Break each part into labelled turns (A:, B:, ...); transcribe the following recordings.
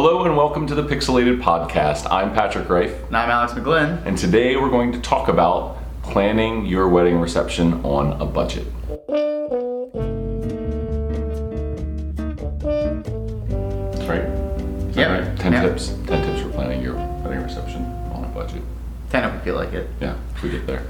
A: Hello and welcome to the Pixilated Podcast. I'm Patrick Rife,
B: And I'm Alex McGlynn.
A: and today we're going to talk about planning your wedding reception on a budget. Right?
B: Yep.
A: right? 10
B: Yeah.
A: tips. 10 tips for planning your wedding reception on a budget.
B: 10 if we feel like it.
A: Yeah, if we get there.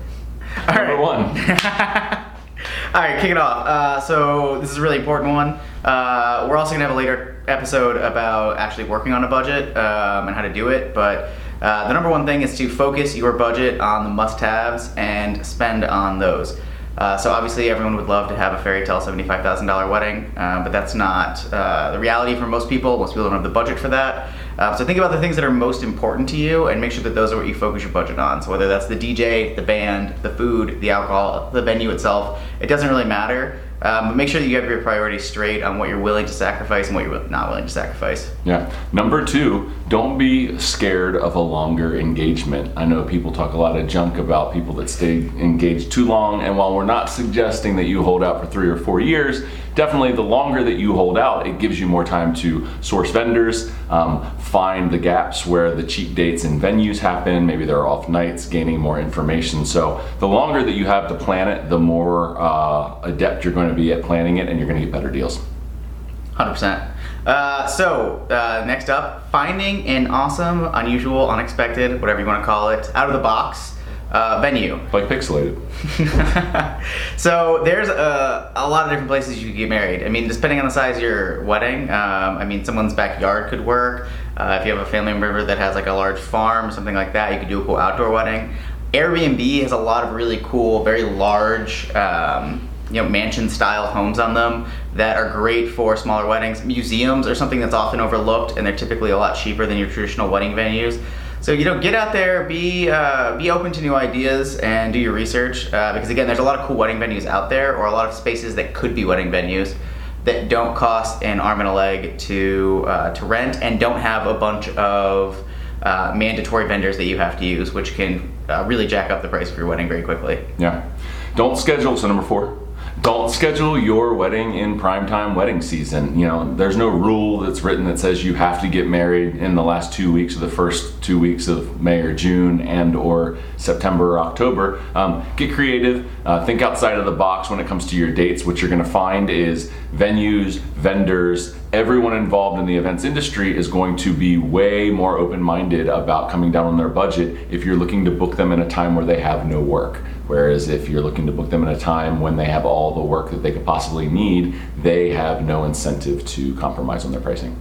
B: All
A: Number
B: right.
A: one.
B: All right, kick it off. Uh, so this is a really important one. Uh, we're also gonna have a later episode about actually working on a budget um, and how to do it. But uh, the number one thing is to focus your budget on the must-haves and spend on those. Uh, so obviously, everyone would love to have a fairy tale seventy-five thousand dollar wedding, uh, but that's not uh, the reality for most people. Most people don't have the budget for that. Uh, so think about the things that are most important to you, and make sure that those are what you focus your budget on. So whether that's the DJ, the band, the food, the alcohol, the venue itself, it doesn't really matter. Um, but make sure that you have your priorities straight on what you're willing to sacrifice and what you're not willing to sacrifice.
A: Yeah. Number two, don't be scared of a longer engagement. I know people talk a lot of junk about people that stay engaged too long, and while we're not suggesting that you hold out for three or four years, definitely the longer that you hold out, it gives you more time to source vendors, um, find the gaps where the cheap dates and venues happen. Maybe there are off nights, gaining more information. So the longer that you have to plan it, the more uh, adept you're going to be at planning it, and you're going to get better deals.
B: 100%. Uh, so, uh, next up, finding an awesome, unusual, unexpected, whatever you want to call it, out of the box uh, venue.
A: Like Pixilated.
B: so there's a, a lot of different places you could get married. I mean, depending on the size of your wedding, um, I mean, someone's backyard could work. Uh, if you have a family member that has like a large farm, something like that, you could do a cool outdoor wedding. Airbnb has a lot of really cool, very large, um, you know, mansion-style homes on them that are great for smaller weddings. Museums are something that's often overlooked, and they're typically a lot cheaper than your traditional wedding venues. So you know, get out there, be uh, be open to new ideas, and do your research. Uh, because again, there's a lot of cool wedding venues out there, or a lot of spaces that could be wedding venues that don't cost an arm and a leg to uh, to rent, and don't have a bunch of uh, mandatory vendors that you have to use, which can uh, really jack up the price of your wedding very quickly.
A: Yeah. Don't schedule, so number four, don't schedule your wedding in primetime wedding season. You know, there's no rule that's written that says you have to get married in the last two weeks or the first two weeks of May or June and or September or October. Um, get creative, uh, think outside of the box when it comes to your dates. What you're gonna find is venues, vendors, everyone involved in the events industry is going to be way more open-minded about coming down on their budget if you're looking to book them in a time where they have no work. Whereas if you're looking to book them in a time when they have all the work that they could possibly need, they have no incentive to compromise on their pricing.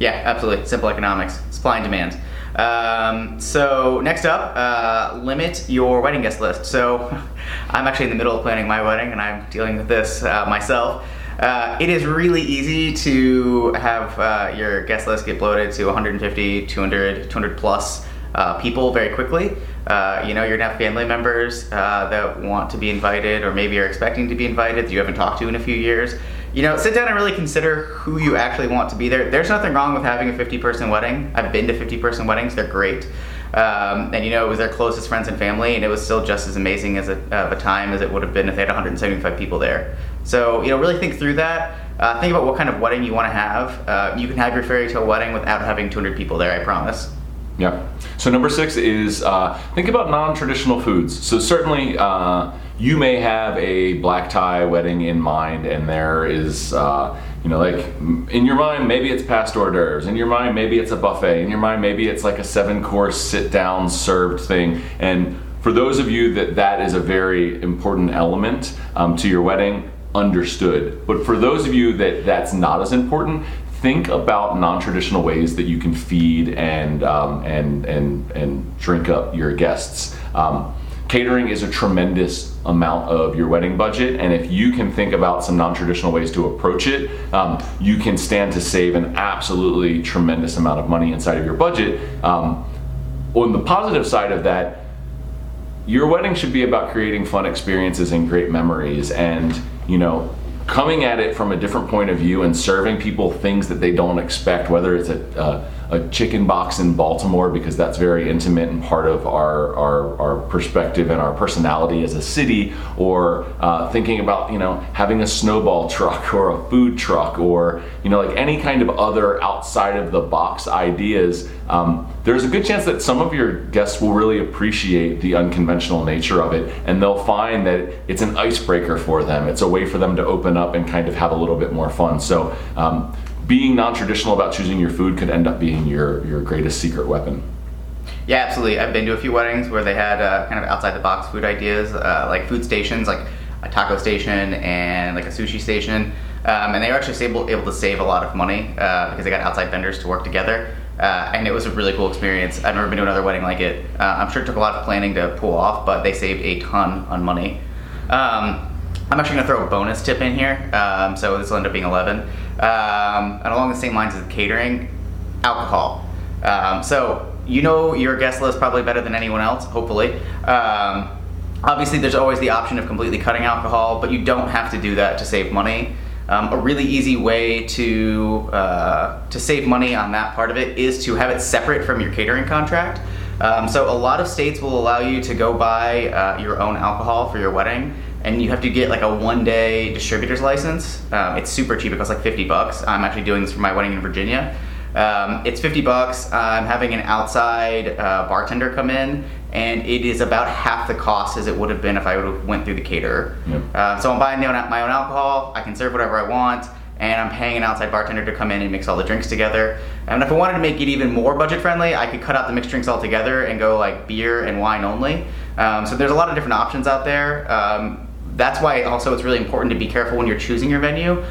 B: Yeah, absolutely. Simple economics, supply and demand. Um, so next up, uh, limit your wedding guest list. So I'm actually in the middle of planning my wedding, and I'm dealing with this uh, myself. Uh, it is really easy to have uh, your guest list get bloated to 150, 200, 200 plus uh, people very quickly. Uh, you know, you're gonna have family members uh, that want to be invited, or maybe are expecting to be invited that you haven't talked to in a few years. You know, sit down and really consider who you actually want to be there. There's nothing wrong with having a 50 person wedding. I've been to 50 person weddings, they're great. Um, and you know, it was their closest friends and family, and it was still just as amazing as a, of a time as it would have been if they had 175 people there. So, you know, really think through that. Uh, think about what kind of wedding you want to have. Uh, you can have your fairy tale wedding without having 200 people there, I promise.
A: Yeah. So number six is uh, think about non-traditional foods. So certainly uh, you may have a black tie wedding in mind, and there is. Uh, you know, like in your mind, maybe it's past hors d'oeuvres. In your mind, maybe it's a buffet. In your mind, maybe it's like a seven-course sit-down served thing. And for those of you that that is a very important element um, to your wedding, understood. But for those of you that that's not as important, think about non-traditional ways that you can feed and um, and and and drink up your guests. Um, catering is a tremendous amount of your wedding budget, and if you can think about some non-traditional ways to approach it, um, you can stand to save an absolutely tremendous amount of money inside of your budget. Um, on the positive side of that, your wedding should be about creating fun experiences and great memories and you know coming at it from a different point of view and serving people things that they don't expect, whether it's a, a chicken box in Baltimore, because that's very intimate and part of our, our, our perspective and our personality as a city, or uh, thinking about, you know, having a snowball truck or a food truck or, you know, like any kind of other outside of the box ideas. Um, there's a good chance that some of your guests will really appreciate the unconventional nature of it and they'll find that it's an icebreaker for them. It's a way for them to open up and kind of have a little bit more fun. So, um, being non-traditional about choosing your food could end up being your your greatest secret weapon.
B: Yeah, absolutely. I've been to a few weddings where they had uh, kind of outside the box food ideas, uh, like food stations, like a taco station and like a sushi station, um, and they were actually able able to save a lot of money uh, because they got outside vendors to work together. Uh, and it was a really cool experience. I've never been to another wedding like it. Uh, I'm sure it took a lot of planning to pull off, but they saved a ton on money. Um, I'm actually going to throw a bonus tip in here, um, so this will end up being 11. Um, and along the same lines as catering, alcohol. Um, so you know your guest list probably better than anyone else, hopefully. Um, obviously, there's always the option of completely cutting alcohol, but you don't have to do that to save money. Um, a really easy way to uh, to save money on that part of it is to have it separate from your catering contract. Um, so a lot of states will allow you to go buy uh, your own alcohol for your wedding, and you have to get like a one-day distributor's license. Um, it's super cheap; it costs like 50 bucks. I'm actually doing this for my wedding in Virginia. Um, it's 50 bucks. I'm having an outside uh, bartender come in, and it is about half the cost as it would have been if I would have went through the caterer.
A: Yep.
B: Uh, so I'm buying my own, my own alcohol. I can serve whatever I want, and I'm paying an outside bartender to come in and mix all the drinks together. And if I wanted to make it even more budget friendly, I could cut out the mixed drinks altogether and go like beer and wine only. Um, so there's a lot of different options out there. Um, that's why also it's really important to be careful when you're choosing your venue.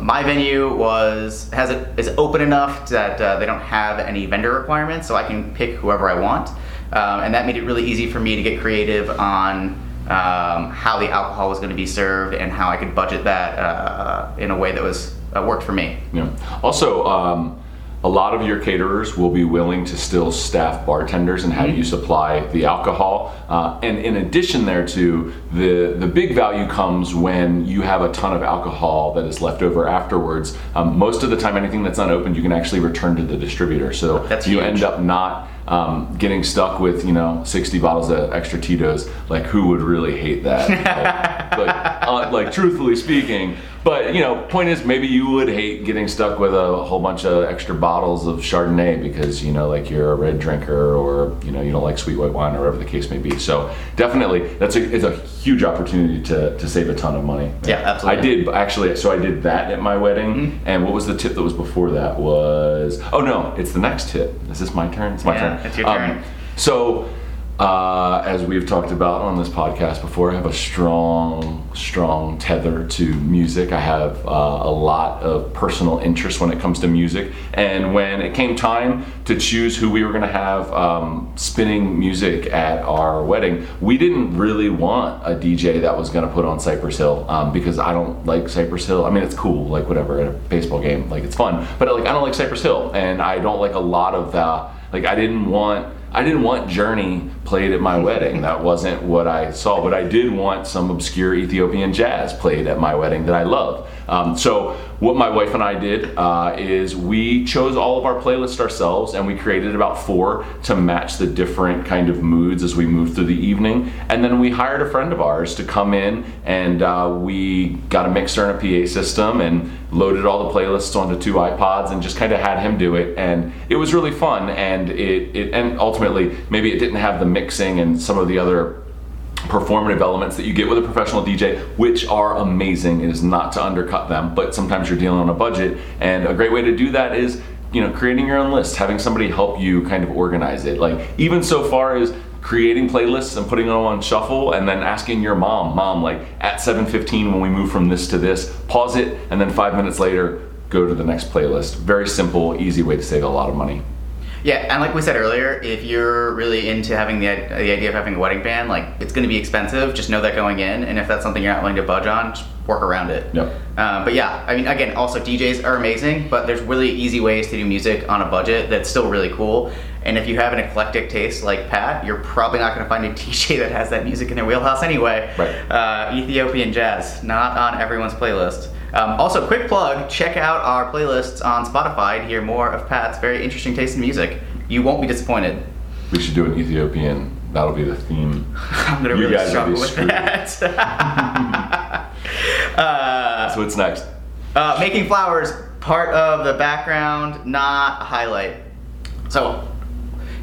B: My venue was has a, is open enough that uh, they don't have any vendor requirements, so I can pick whoever I want, um, and that made it really easy for me to get creative on um, how the alcohol was going to be served and how I could budget that uh, in a way that was uh, worked for me.
A: Yeah. Also, um, a lot of your caterers will be willing to still staff bartenders and have you supply the alcohol. Uh, and in addition thereto, the the big value comes when you have a ton of alcohol that is left over afterwards. Um, most of the time, anything that's unopened, you can actually return to the distributor. So
B: That's
A: you
B: huge.
A: end up not um, getting stuck with you know 60 bottles of extra Tito's. Like who would really hate that? like, like, uh, like truthfully speaking. But you know, point is maybe you would hate getting stuck with a whole bunch of extra bottles of Chardonnay because you know like you're a red drinker or you know you don't like sweet white wine or whatever the case may be. So definitely that's a it's a huge opportunity to, to save a ton of money.
B: Yeah, absolutely.
A: I did actually. So I did that at my wedding. Mm-hmm. And what was the tip that was before that? Was oh no, it's the next tip. Is this my turn? It's my
B: Yeah,
A: turn.
B: it's your turn.
A: Um, so, uh, as we've talked about on this podcast before, I have a strong, strong tether to music. I have uh, a lot of personal interest when it comes to music. And when it came time to choose who we were going to have um, spinning music at our wedding, we didn't really want a DJ that was going to put on Cypress Hill um, because I don't like Cypress Hill. I mean, it's cool, like whatever, at a baseball game, like it's fun. But like, I don't like Cypress Hill, and I don't like a lot of the like. I didn't want. I didn't want Journey played at my wedding. That wasn't what I saw. But I did want some obscure Ethiopian jazz played at my wedding that I love. Um, so what my wife and I did uh, is we chose all of our playlists ourselves, and we created about four to match the different kind of moods as we moved through the evening. And then we hired a friend of ours to come in, and uh, we got a mixer and a PA system, and loaded all the playlists onto two iPods, and just kind of had him do it. And it was really fun. And it, it and ultimately maybe it didn't have the mixing and some of the other performative elements that you get with a professional DJ, which are amazing. It is not to undercut them, but sometimes you're dealing on a budget, and a great way to do that is you know creating your own list, having somebody help you kind of organize it. Like even so far as creating playlists and putting them on shuffle and then asking your mom mom like at 7.15 when we move from this to this pause it and then five minutes later go to the next playlist very simple easy way to save a lot of money
B: Yeah, and like we said earlier, if you're really into having the, the idea of having a wedding band, like it's going to be expensive. Just know that going in, and if that's something you're not willing to budge on, just work around it.
A: Yep.
B: Um, but yeah, I mean, again, also DJs are amazing, but there's really easy ways to do music on a budget that's still really cool. And if you have an eclectic taste like Pat, you're probably not going to find a DJ that has that music in their wheelhouse anyway.
A: Right.
B: Uh, Ethiopian jazz, not on everyone's playlist. Um, also, quick plug check out our playlists on Spotify to hear more of Pat's very interesting taste in music. You won't be disappointed.
A: We should do an Ethiopian. That'll be the theme.
B: I'm going to
A: You
B: really
A: guys will
B: struggle
A: be
B: with that. uh,
A: So what's next?
B: uh, making flowers, part of the background, not a highlight. So,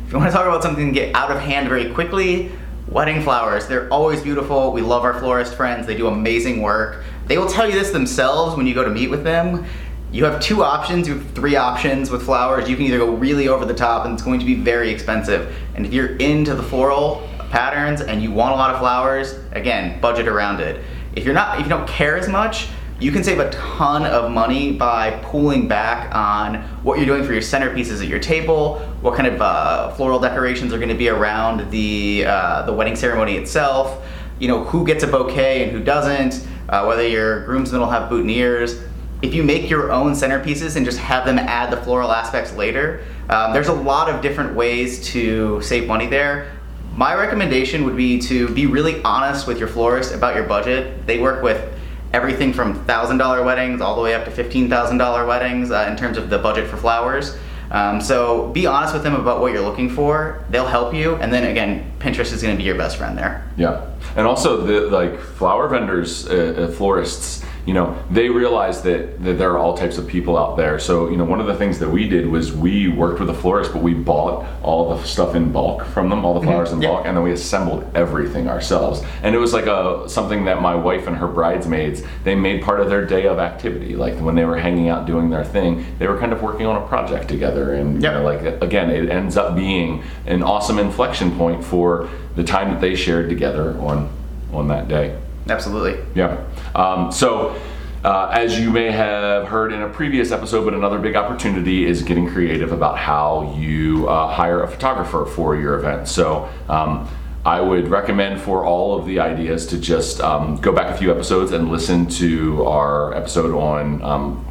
B: if you want to talk about something to get out of hand very quickly, wedding flowers. They're always beautiful. We love our florist friends. They do amazing work. They will tell you this themselves when you go to meet with them. You have two options, you have three options with flowers. You can either go really over the top and it's going to be very expensive. And if you're into the floral patterns and you want a lot of flowers, again, budget around it. If you're not if you don't care as much, you can save a ton of money by pulling back on what you're doing for your centerpieces at your table, what kind of uh, floral decorations are going to be around the uh, the wedding ceremony itself. You know who gets a bouquet and who doesn't. Uh, whether your groomsmen will have boutonnieres. If you make your own centerpieces and just have them add the floral aspects later, um, there's a lot of different ways to save money there. My recommendation would be to be really honest with your florist about your budget. They work with everything from thousand dollar weddings all the way up to fifteen thousand dollar weddings uh, in terms of the budget for flowers. Um, so be honest with them about what you're looking for. They'll help you, and then again, Pinterest is going to be your best friend there.
A: Yeah, and also the like flower vendors, uh, uh, florists. You know, they realize that, that there are all types of people out there. So, you know, one of the things that we did was we worked with a florist, but we bought all the stuff in bulk from them, all the mm-hmm. flowers in
B: Yeah.
A: bulk, and then we assembled everything ourselves. And it was like a something that my wife and her bridesmaids they made part of their day of activity. Like when they were hanging out doing their thing, they were kind of working on a project together. And
B: Yep.
A: you know, like again, it ends up being an awesome inflection point for the time that they shared together on on that day.
B: Absolutely.
A: Yeah. Um, so, uh, as you may have heard in a previous episode, but another big opportunity is getting creative about how you uh, hire a photographer for your event. So, um, I would recommend for all of the ideas to just um, go back a few episodes and listen to our episode on um,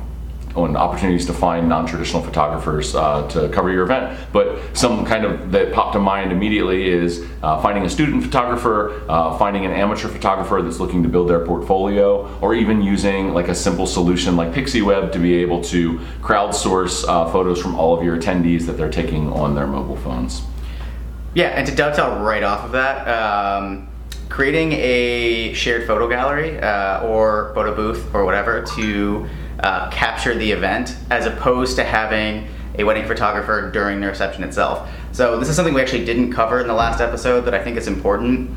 A: on opportunities to find non-traditional photographers uh, to cover your event. But some kind of that popped to mind immediately is uh, finding a student photographer, uh, finding an amateur photographer that's looking to build their portfolio, or even using like a simple solution like PixieWeb to be able to crowdsource uh, photos from all of your attendees that they're taking on their mobile phones.
B: Yeah, and to dovetail right off of that, um, creating a shared photo gallery uh, or photo booth or whatever to uh, capture the event as opposed to having a wedding photographer during the reception itself. So, this is something we actually didn't cover in the last episode that I think is important.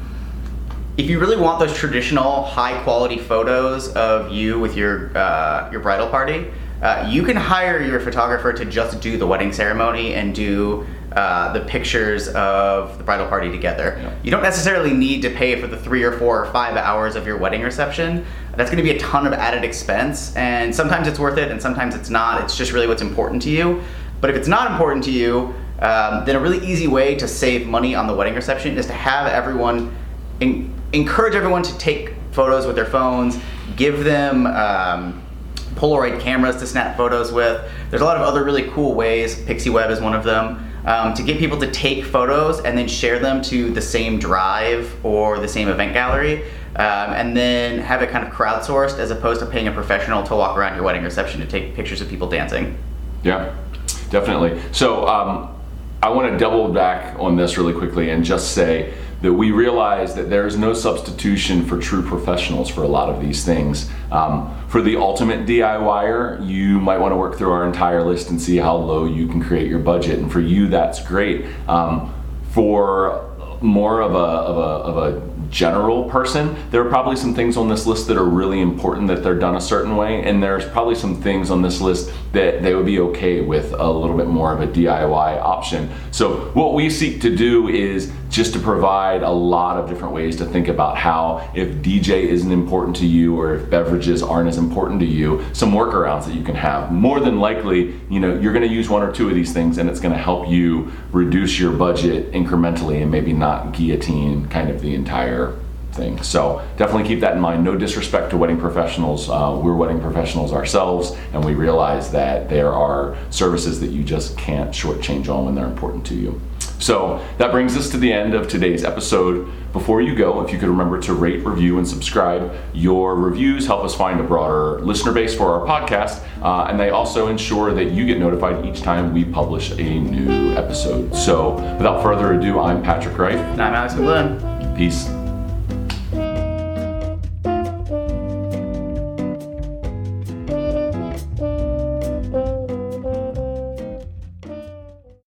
B: If you really want those traditional high quality photos of you with your uh, your bridal party, uh, you can hire your photographer to just do the wedding ceremony and do uh, the pictures of the bridal party together.
A: Yeah.
B: You don't necessarily need to pay for the three or four or five hours of your wedding reception. That's going to be a ton of added expense, and sometimes it's worth it, and sometimes it's not. It's just really what's important to you. But if it's not important to you, um, then a really easy way to save money on the wedding reception is to have everyone en- encourage everyone to take photos with their phones, give them um, Polaroid cameras to snap photos with. There's a lot of other really cool ways. PixieWeb is one of them. Um, to get people to take photos and then share them to the same drive or the same event gallery, um, and then have it kind of crowdsourced as opposed to paying a professional to walk around your wedding reception to take pictures of people dancing.
A: Yeah, definitely. So um, I want to double back on this really quickly and just say that we realize that there is no substitution for true professionals for a lot of these things. Um, for the ultimate DIYer, you might want to work through our entire list and see how low you can create your budget. And for you, that's great. Um, for more of a, of a, of a general person, there are probably some things on this list that are really important that they're done a certain way, and there's probably some things on this list that they would be okay with a little bit more of a DIY option. So, what we seek to do is just to provide a lot of different ways to think about how, if DJ isn't important to you or if beverages aren't as important to you, some workarounds that you can have. More than likely, you know, you're going to use one or two of these things, and it's going to help you reduce your budget incrementally and maybe not guillotine kind of the entire thing. So definitely keep that in mind. No disrespect to wedding professionals. Uh, we're wedding professionals ourselves, and we realize that there are services that you just can't shortchange on when they're important to you. So that brings us to the end of today's episode. Before you go, if you could remember to rate, review, and subscribe, your reviews help us find a broader listener base for our podcast, uh, and they also ensure that you get notified each time we publish a new episode. So without further ado, I'm Patrick Wright.
B: And I'm Alex McGlynn.
A: Peace.